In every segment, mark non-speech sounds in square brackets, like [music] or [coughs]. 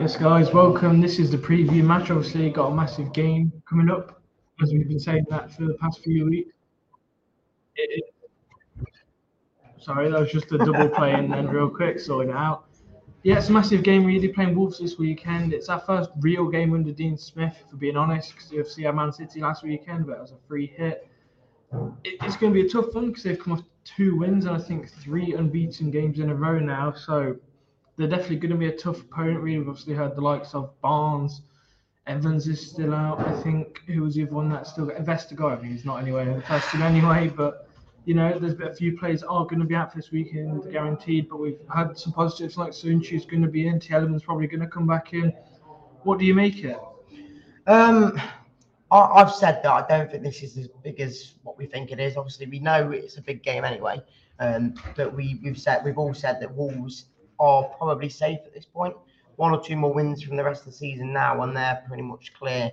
Yes, guys, welcome. This is the preview match. Obviously, got a massive game coming up, as we've been saying that for the past few weeks. It, it, sorry, that was just a double play and then real quick, sorting it out. Yeah, it's a massive game, We're really, playing Wolves this weekend. It's our first real game under Dean Smith, for being honest, because you see our Man City last weekend, but it was a free hit. It, it's going to be a tough one because they've come off two wins and I think three unbeaten games in a row now. So they're definitely going to be a tough opponent. We've obviously heard the likes of Barnes, Evans is still out. I think who was the other one that's still got Vestergaard. I mean, he's not anywhere in the first team anyway, but you know, there's a few players are going to be out this weekend, guaranteed. But we've had some positives like Söyüncü's going to be in, Tielemans probably going to come back in. What do you make it? Um, I, have said that I don't think this is as big as what we think it is. Obviously, we know it's a big game anyway. Um, but we, we've said we've all said that Wolves are probably safe at this point. One or two more wins from the rest of the season now, and they're pretty much clear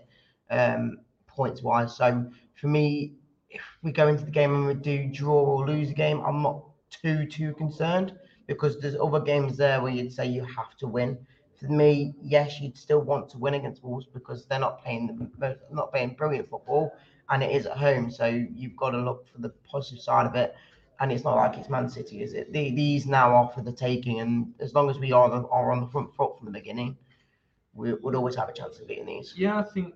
um, points wise. So for me, if we go into the game and we do draw or lose a game, I'm not too too concerned because there's other games there where you'd say you have to win. For me, yes, you'd still want to win against Wolves because they're not playing not playing brilliant football, and it is at home. So you've got to look for the positive side of it and it's not like it's Man City, is it? The, these now are for the taking, and as long as we are the, are on the front foot from the beginning, we would always have a chance of beating these. Yeah, I think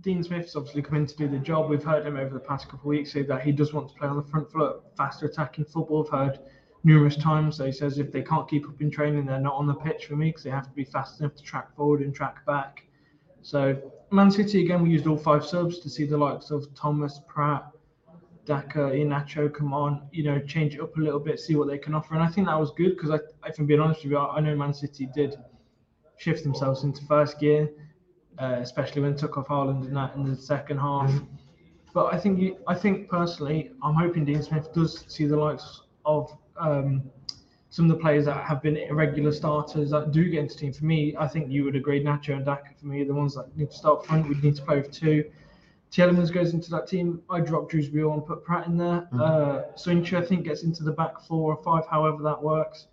Dean Smith's obviously come in to do the job. We've heard him over the past couple of weeks say that he does want to play on the front foot, faster attacking football. I've heard numerous times that he says if they can't keep up in training, they're not on the pitch for me because they have to be fast enough to track forward and track back. So Man City again, we used all five subs to see the likes of Thomas Praet, Daka, Iheanacho come on, you know, change it up a little bit, see what they can offer. And I think that was good because, I, if I'm being honest with you, I know Man City did shift themselves into first gear, uh, especially when took off Haaland in that in the second half. But I think, you, I think personally, I'm hoping Dean Smith does see the likes of um, some of the players that have been irregular starters that do get into team. For me, I think you would agree, Nacho and Daka. For me, the ones that need to start front, we need to play with two. Tielemans goes into that team. I drop Dewsbury and put Praet in there. Mm-hmm. Uh, I think, gets into the back four or five, however that works.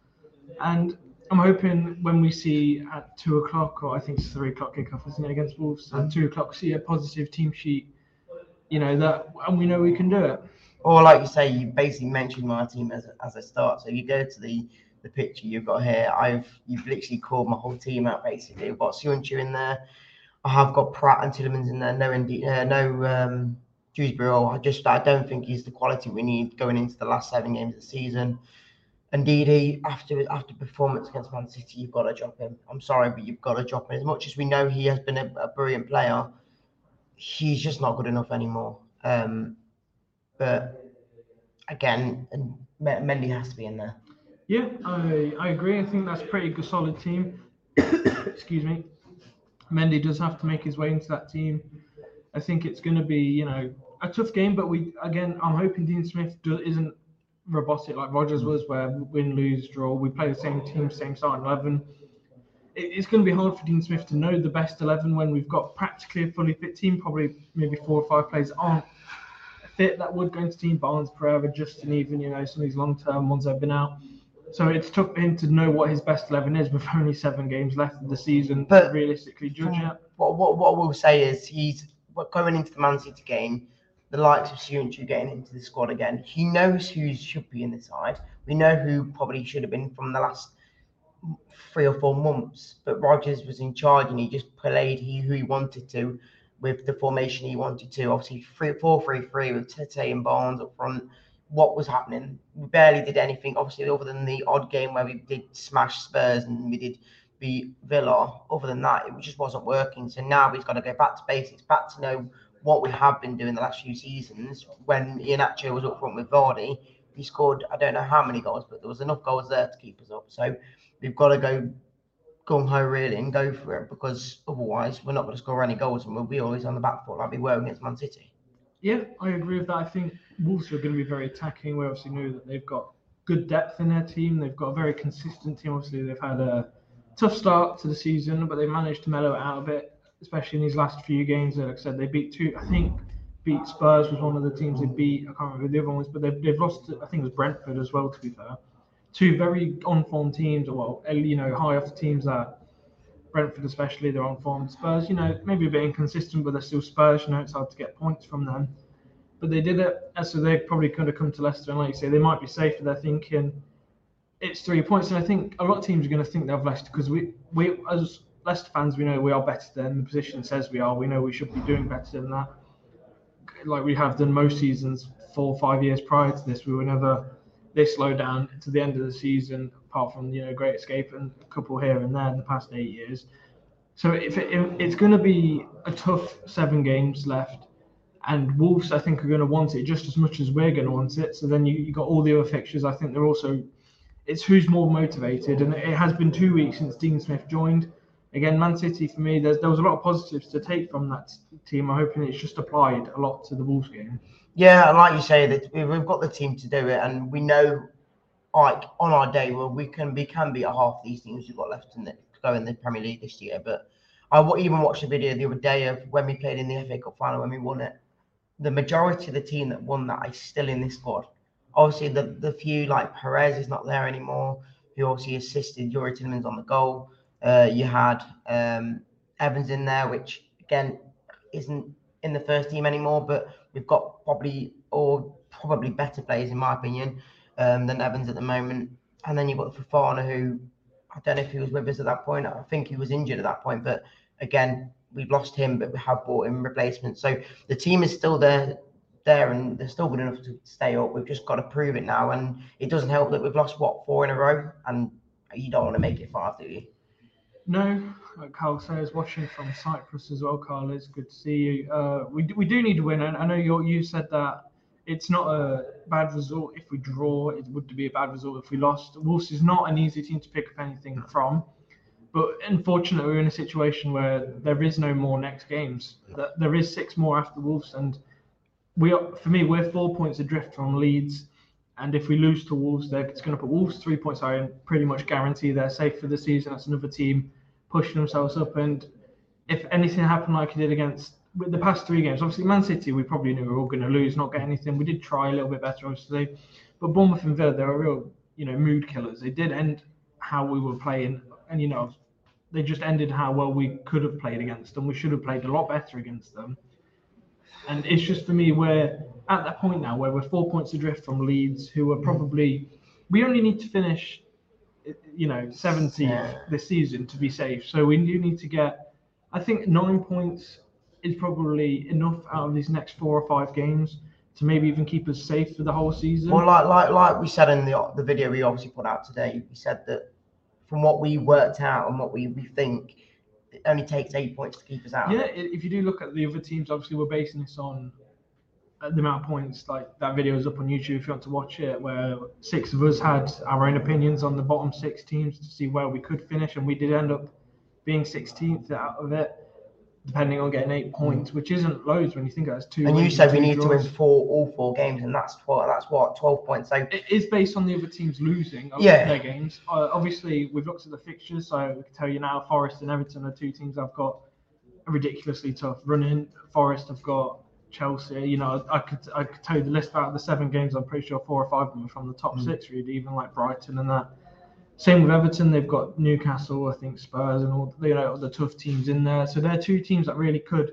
And I'm hoping when we see at two o'clock, or I think it's three o'clock kickoff, isn't it, against Wolves? Mm-hmm. At two o'clock, see a positive team sheet, you know, that, and we know we can do it. Or, like you say, you basically mentioned my team as a, as a start. So you go to the the picture you've got here. I've you've literally called my whole team out basically. We've got Söyüncü in there. I have got Praet and Tielemans in there. No, uh, no um, Dewsbury. I just I don't think he's the quality we need going into the last seven games of the season. Indeed, after after performance against Man City, you've got to drop him. I'm sorry, but you've got to drop him. As much as we know he has been a, a brilliant player, he's just not good enough anymore. Um, but again, and Mendy has to be in there. Yeah, I I agree. I think that's a pretty good, solid team. [coughs] Excuse me. Mendy does have to make his way into that team. I think it's going to be, you know, a tough game. But we again, I'm hoping Dean Smith do, isn't robotic like Rodgers was, where win, lose, draw. We play the same team, same starting eleven. It, it's going to be hard for Dean Smith to know the best eleven when we've got practically a fully fit team. Probably maybe four or five players aren't fit that would go into team. Barnes, Pereira, Justin, even you know some of these long term ones have been out. So it's tough for him to know what his best eleven is with [laughs] only seven games left of the season But- to realistically judge hmm, it. What, what, what I will say is he's going into the Man City game, the likes of Söyüncü getting into the squad again. He knows who should be in the side. We know who probably should have been from the last three or four months. But Rodgers was in charge and he just played he who he wanted to with the formation he wanted to. Obviously, three, four, three, three with Tete and Barnes up front. What was happening? We barely did anything, obviously, other than the odd game where we did smash Spurs and we did beat Villa. Other than that, it just wasn't working. So now we've got to go back to basics, back to know what we have been doing the last few seasons. When Iheanacho was up front with Vardy, he scored I don't know how many goals, but there was enough goals there to keep us up. So we've got to go gung ho really and go for it because otherwise we're not going to score any goals and we'll be always on the back foot like we were against Man City. Yeah, I agree with that. I think Wolves are going to be very attacking. We obviously know that they've got good depth in their team. They've got a very consistent team. Obviously, they've had a tough start to the season, but they managed to mellow it out a bit, especially in these last few games. Like I said, they beat two. I think beat Spurs was one of the teams they beat. I can't remember the other one was, but they've, they've lost. I think it was Brentford as well. To be fair, two very on-form teams. Well, you know, high off the teams that. Brentford, especially, they're on form. Spurs, you know, maybe a bit inconsistent, but they're still Spurs. You know, it's hard to get points from them. But they did it, and so they probably could have come to Leicester, and like you say, they might be safer. They're thinking it's three points, and I think a lot of teams are going to think they've Leicester because we, we as Leicester fans, we know we are better than the position says we are. We know we should be doing better than that. Like we have done most seasons, four or five years prior to this, we were never this low down to the end of the season, apart from you know Great Escape and a couple here and there in the past eight years. So if, it, if it's going to be a tough seven games left, and Wolves I think are going to want it just as much as we're going to want it. So then you you got all the other fixtures. I think they're also it's who's more motivated, and it has been two weeks since Dean Smith joined. Again, Man City for me, there's, there was a lot of positives to take from that team. I'm hoping it's just applied a lot to the Wolves game. Yeah, and like you say, that we- we've got the team to do it, and we know, like on our day, well, we can we can beat half these teams we've got left in the, to go in the Premier League this year. But I even watched a video the other day of when we played in the FA Cup final when we won it. The majority of the team that won that is still in this squad. Obviously, the the few like Perez is not there anymore. Who obviously assisted Youri Tielemans on the goal. Uh, you had um, Evans in there, which again isn't in the first team anymore, but we've got probably or probably better players in my opinion um, than Evans at the moment. And then you've got Fofana, who I don't know if he was with us at that point. I think he was injured at that point, but again, we've lost him, but we have bought him replacements. So the team is still there, there, and they're still good enough to stay up. We've just got to prove it now, and it doesn't help that we've lost what four in a row, and you don't want to make it five, do you? No, like Carl says, watching from Cyprus as well, Carl. It's good to see you. Uh, we, do- we do need to win, and I know you you said that it's not a bad result if we draw. It would be a bad result if we lost. Wolves is not an easy team to pick up anything from, but unfortunately, we're in a situation where there is no more next games. That there is six more after Wolves, and we are, for me, we're four points adrift from Leeds. And if we lose to Wolves, they're, it's going to put Wolves three points higher and pretty much guarantee they're safe for the season. That's another team pushing themselves up. And if anything happened like it did against with the past three games, obviously Man City, we probably knew we were all going to lose, not get anything. We did try a little bit better, obviously, but Bournemouth and Villa, they're real, you know, mood killers. They did end how we were playing, and you know, they just ended how well we could have played against them. We should have played a lot better against them. And it's just for me, we're at that point now where we're four points adrift from Leeds, who are probably, we only need to finish, you know, 70th Yeah. this season to be safe. So we do need to get, I think nine points is probably enough out of these next four or five games to maybe even keep us safe for the whole season. Well, like like like we said in the the video we obviously put out today, we said that from what we worked out and what we, we think, it only takes eight points to keep us out. Yeah, if you do look at the other teams, obviously we're basing this on uh, the amount of points. Like that video is up on YouTube if you want to watch it, where six of us had our own opinions on the bottom six teams to see where we could finish, and we did end up being 16th out of it. Depending on getting eight points, which isn't loads when you think that's two. And you said we need to win four, all four games, and that's twelve. That's what twelve points. So It is based on the other teams losing Yeah. their games. Uh, obviously, we've looked at the fixtures, so we can tell you now Forest and Everton are two teams I've got ridiculously tough running. Forest have got Chelsea. You know, I could I could tell you the list out of the seven games. I'm pretty sure four or five of them are from the top Mm. six, really, even like Brighton and that. Same with Everton. They've got Newcastle, I think Spurs, and all you know the tough teams in there. So they're two teams that really could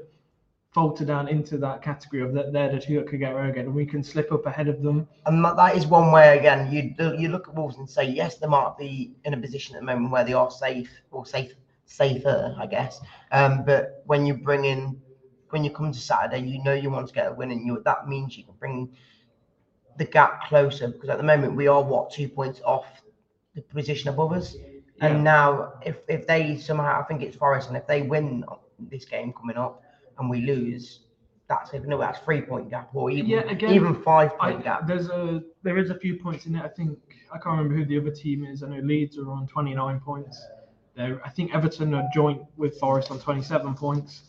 falter down into that category of that they're the two that could get relegated, and we can slip up ahead of them. And that- that is one way again. You you look at Wolves and say yes, they might be in a position at the moment where they are safe or safe safer, I guess. Um, but when you bring in when you come to Saturday, you know you want to get a win, and you that means you can bring the gap closer because at the moment we are what two points off the position above us. Yeah. And now if if they somehow I think it's Forest, and if they win this game coming up and we lose. That's even no, that's three point gap or even Yeah, again, even five I, point gap. there's a there is a few points in it. I think I can't remember who the other team is. I know Leeds are on 29 points. There, I think Everton are joint with Forest on 27 points.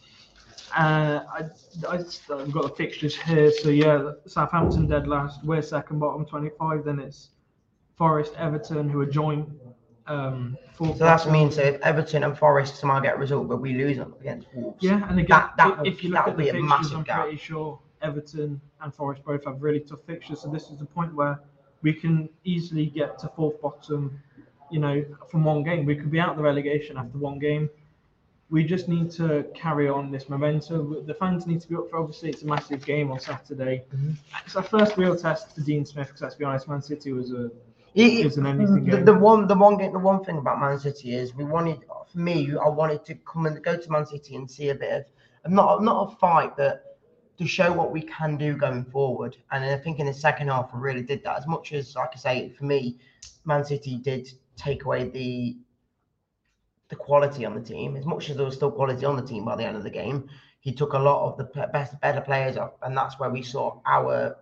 Uh, I, I I've got the fixtures here. So yeah, Southampton dead last. We're second bottom 25. Then it's Forest, Everton who are joint. Um, So that means if Everton and Forest somehow get a result, but we lose them against Wolves. Yeah, and again, That- that would- if you look at the be fixtures, I'm gap. pretty sure Everton and Forest both have really tough fixtures. So this is the point where we can easily get to fourth bottom, you know, from one game. We could be out of the relegation after one game. We just need to carry on this momentum. The fans need to be up for. Obviously, it's a massive game on Saturday. Mm-hmm. It's our first real test for Dean Smith. Because let's be honest, Man City was a It- anything the, game. the one, the one, the one thing about Man City is we wanted, for me, I wanted to come and go to Man City and see a bit of, not not a fight, but to show what we can do going forward. And I think in the second half, we really did that. As much as, like I say, for me, Man City did take away the the quality on the team. As much as there was still quality on the team by the end of the game, he took a lot of the best, better players off, and that's where we saw our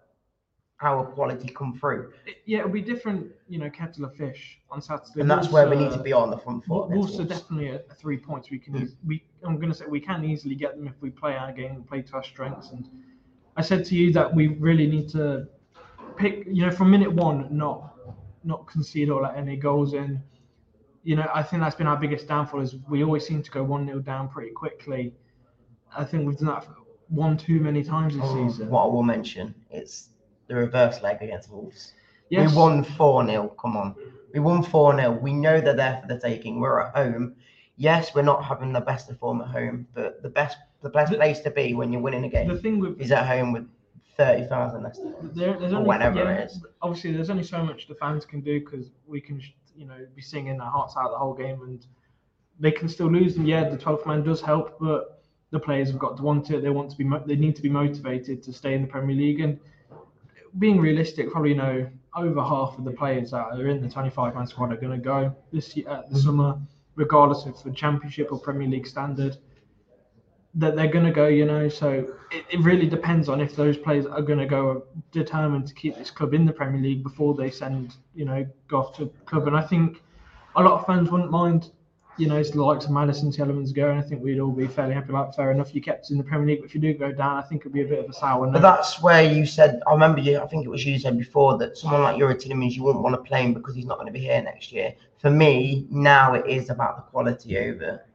our quality come through. it- yeah, it'll be different, you know, kettle of fish on Saturday. And that's Wolves where we need to be on the front foot. Wol- against Wolves are definitely at three points. We can, eas- we, I'm going to say we can easily get them if we play our game and play to our strengths. And I said to you that we really need to pick, you know, from minute one, not not concede or let any goals in. You know, I think that's been our biggest downfall is we always seem to go one 0 down pretty quickly. I think we've done that one too many times this Oh, season. What I will mention is the reverse leg against Wolves. Yes. We won 4 0. Come on. We won 4 0. We know they're there for the taking. We're at home. Yes, we're not having the best of form at home, but the best the best The- place to be when you're winning a The game thing with is at home with 30,000 less. There, there's only, whenever yeah, it is. Obviously, there's only so much the fans can do because we can, you know, be singing our hearts out the whole game, and they can still lose. And yeah, the 12th man does help, but the players have got to want it. They want to be, mo- they need to be motivated to stay in the Premier League. And being realistic, probably you know over half of the players that are in the 25 man squad are going to go this year, uh, the summer, regardless of the Championship or Premier League standard that they're going to go, you know. So it, it really depends on if those players are going to go determined to keep this club in the Premier League before they send, you know, go off to club. And I think a lot of fans wouldn't mind, you know, it's the likes of Maddison Tielemans going. I think we'd all be fairly happy about fair enough. You kept in the Premier League, but if you do go down, I think it'd be a bit of a sour But note. that's where you said, I remember you, I think it was you said before that someone like Youri Tielemans, you wouldn't want to play him because he's not going to be here next year. For me, now it is about the quality over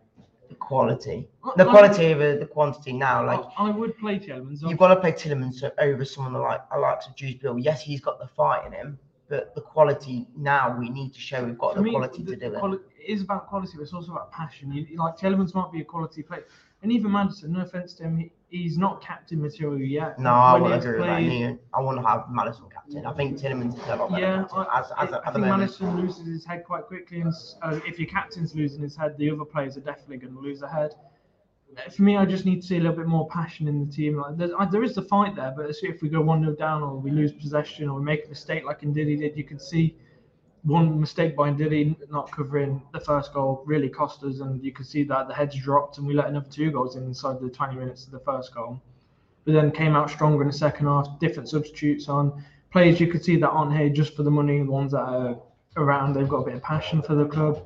the quality. The Like- quality over the quantity now. Like, I, would play Tielemans. You've got to play Tielemans over someone like I likes of Jude Bill. Yes, he's got the fight in him, but the quality now we need to show we've got For the me, quality the to do quali- it is about quality, but it's also about passion. You, like Tielemans might be a quality player, and even Maddison. No offense to him, he, he's not captain material yet. No, I When he wouldn't has agree with that. I want to have Maddison captain. I think Tielemans is a lot better Yeah, captain I, as, as I the think. Maddison loses his head quite quickly, and uh, if your captain's losing his head, the other players are definitely going to lose their head. Uh, For me, I just need to see a little bit more passion in the team. Like uh, there is the fight there, but if we go one 0 down or we lose possession or we make a mistake like Ndidi did, you can see one mistake by Ndidi not covering the first goal really cost us, and you can see that the heads dropped and we let another two goals in inside the 20 minutes of the first goal. But then came out stronger in the second half, different substitutes on players you could see that aren't here just for the money, the ones that are around, they've got a bit of passion for the club.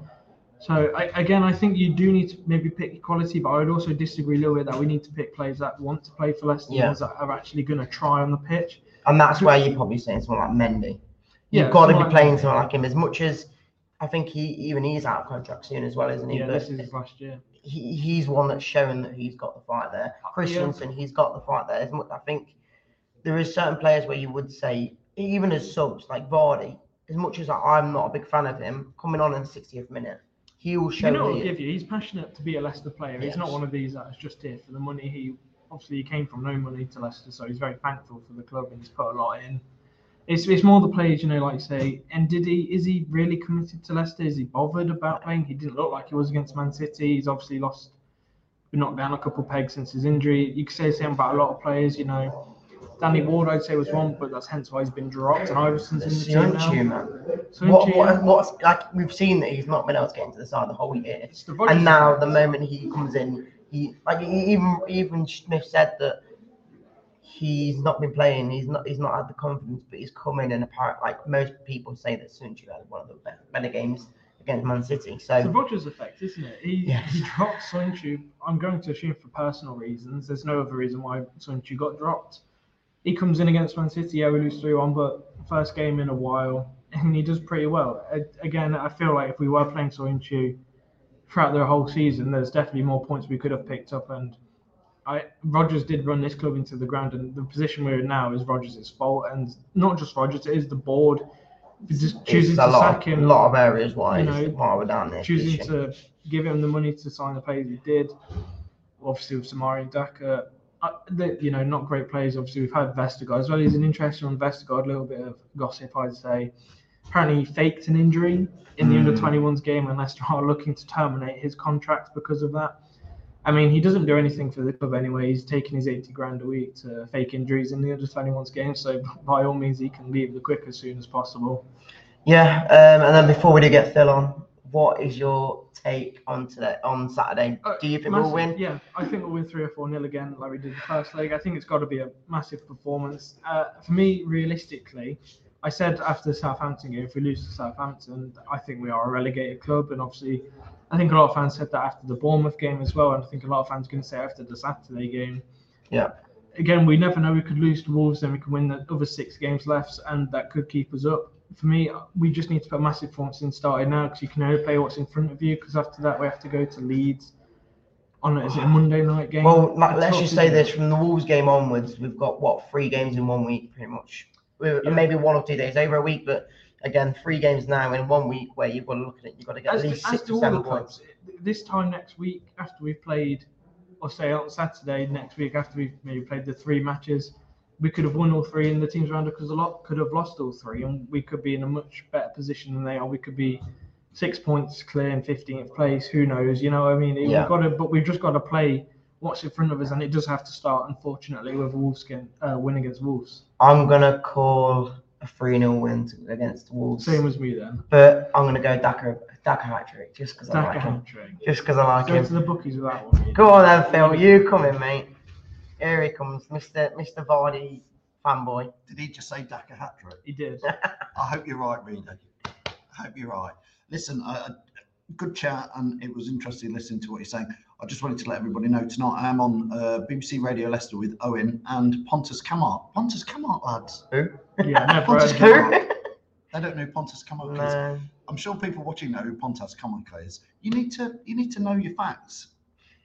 So I, again, I think you do need to maybe pick quality, but I would also disagree a little bit that we need to pick players that want to play for Leicester, Yeah. ones that are actually going to try on the pitch. And that's where you're probably saying someone like Mendy. Yeah, You've got to be playing someone like him as much as I think he even he's out of contract soon as well, isn't he? Yeah, But this is last year. he, he's one that's shown that he's got the fight there. Kristiansen, he's got the fight there. As much, I think there is certain players where you would say, even as subs like Vardy, as much as I'm not a big fan of him, coming on in the 60th minute, he will show You know what I'll give you? He's passionate to be a Leicester player. He's not one of these that's just here for the money. He obviously he came from no money to Leicester, so he's very thankful for the club and he's put a lot in. It's, it's more the players, you know, like say, and did he is he really committed to Leicester? Is he bothered about playing? He didn't look like he was against Man City. He's obviously lost, been knocked down a couple pegs since his injury. You could say the same about a lot of players, you know. Danny Ward, I'd say, was one, but that's hence why he's been dropped. And Iversen's in the team now. man. What, what, what's like we've seen that he's not been able to get into the side the whole year, the and now the moment he comes in, he like he- even even Smith said that he's not been playing. He's not he's not had the confidence, but he's coming in and apparent like most people say that Söyüncü had one of the better, better games against Man City. So It's the So Rodgers effect, isn't it? He, Yes. he dropped Söyüncü. I'm going to assume for personal reasons. There's no other reason why Söyüncü got dropped. He comes in against Man City. Yeah, we lose 3 1, but first game in a while, and he does pretty well. A- Again, I feel like if we were playing Söyüncü throughout the whole season, there's definitely more points we could have picked up. And I Rodgers did run this club into the ground, and the position we're in now is Rodgers' fault. And not just Rodgers, it is the board. Just choosing to lot, sack him. A lot of areas why you know, why we're down there. choosing to give him the money to sign the players he did. Obviously with Soumaré and Daka, uh, they, you know, not great players. Obviously we've had Vestergaard as well. He's an interesting on Vestergaard. A little bit of gossip, I'd say. Apparently he faked an injury in the under 21s game, and Leicester are looking to terminate his contract because of that. I mean, he doesn't do anything for the club anyway. He's taking his 80 grand a week to fake injuries in the under 21s game. So [laughs] by all means, he can leave the quick as soon as possible. Yeah, um, and then before we do get Phil on, what is your take on today on Saturday? Uh, Do you think we'll win? Yeah, I think we'll win three or four nil again, like we did the first leg. I think it's got to be a massive performance. Uh, for me, realistically, I said after the Southampton game, if we lose to Southampton, I think we are a relegated club. And obviously, I think a lot of fans said that after the Bournemouth game as well. And I think a lot of fans are going to say after the Saturday game. Yeah. Again, we never know. We could lose to Wolves, then we could win the other six games left, and that could keep us up. For me, we just need to put massive performance in starting now because you can only play what's in front of you. Because after that, we have to go to Leeds on is it a Monday night game? Well, let's just say this: from the Wolves game onwards, we've got what three games in one week, pretty much. Yeah. Maybe one or two days over a week, but again, three games now in one week where you've got to look at it. You've got to get As, at least as six to seven points. clubs, this time next week, after we've played, or say on Saturday next week, after we've maybe played the three matches, we could have won all three, and the teams around us a lot could have lost all three, and we could be in a much better position than they are. We could be six points clear in 15th place. Who knows? You know, what I mean, Yeah. we've got to, but we've just got to play what's in front of us, and it does have to start, unfortunately, with Wolves uh, win against Wolves. I'm gonna call a three 0 win to- against Wolves, Same as me then. but I'm gonna go Daka Daka hat trick just because I Daka like him. hat trick. Just because I like Go him. to the bookies with that one. Go on then, Phil. You come in, mate. Here he comes, Mr. Mr. Vardy fanboy. Did he just say Daka hat trick? He did. [laughs] I hope you're right, Reedy. I hope you're right. Listen, uh, good chat, and it was interesting listening to what you're saying. I just wanted to let everybody know tonight I am on uh, BBC Radio Leicester with Owen and Pontus Kåmark. Pontus Kåmark, lads. Who? Yeah, never Pontus heard of him. Kåmark. They don't know who Pontus Kåmark is. no. I'm sure people watching know who Pontus Kåmark is. You need to you need to know your facts.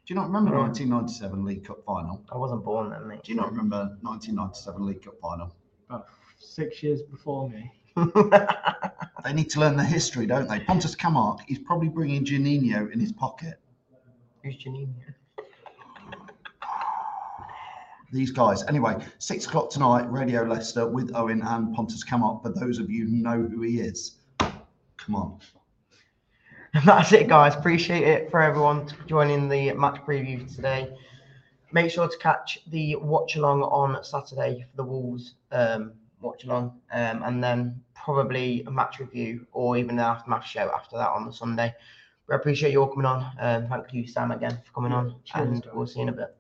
Do you not remember Hmm. 1997 League Cup final? I wasn't born then, mate. Do you not remember 1997 League Cup final? About six years before me. [laughs] They need to learn the history, don't they? Pontus Kåmark, he's probably bringing Janino in his pocket. Who's Janine? These guys. Anyway, six o'clock tonight, Radio Leicester with Owen and Pontus Kåmark. For those of you who know who he is, come on. [laughs] That's it, guys. Appreciate it for everyone joining the match preview today. Make sure to catch the watch along on Saturday for the Wolves um, watch along, um, and then probably a match review or even an aftermath show after that on the Sunday. We appreciate you all coming on. Um, thank you, Sam, again for coming on, Cheers, and guys. we'll see you in a bit.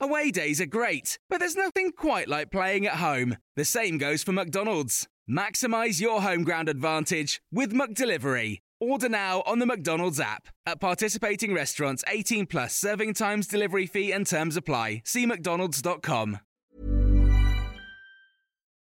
Away days are great, but there's nothing quite like playing at home. The same goes for McDonald's. Maximise your home ground advantage with McDelivery. Order now on the McDonald's app. At participating restaurants, 18 plus serving times, delivery fee, and terms apply. See McDonald's.com.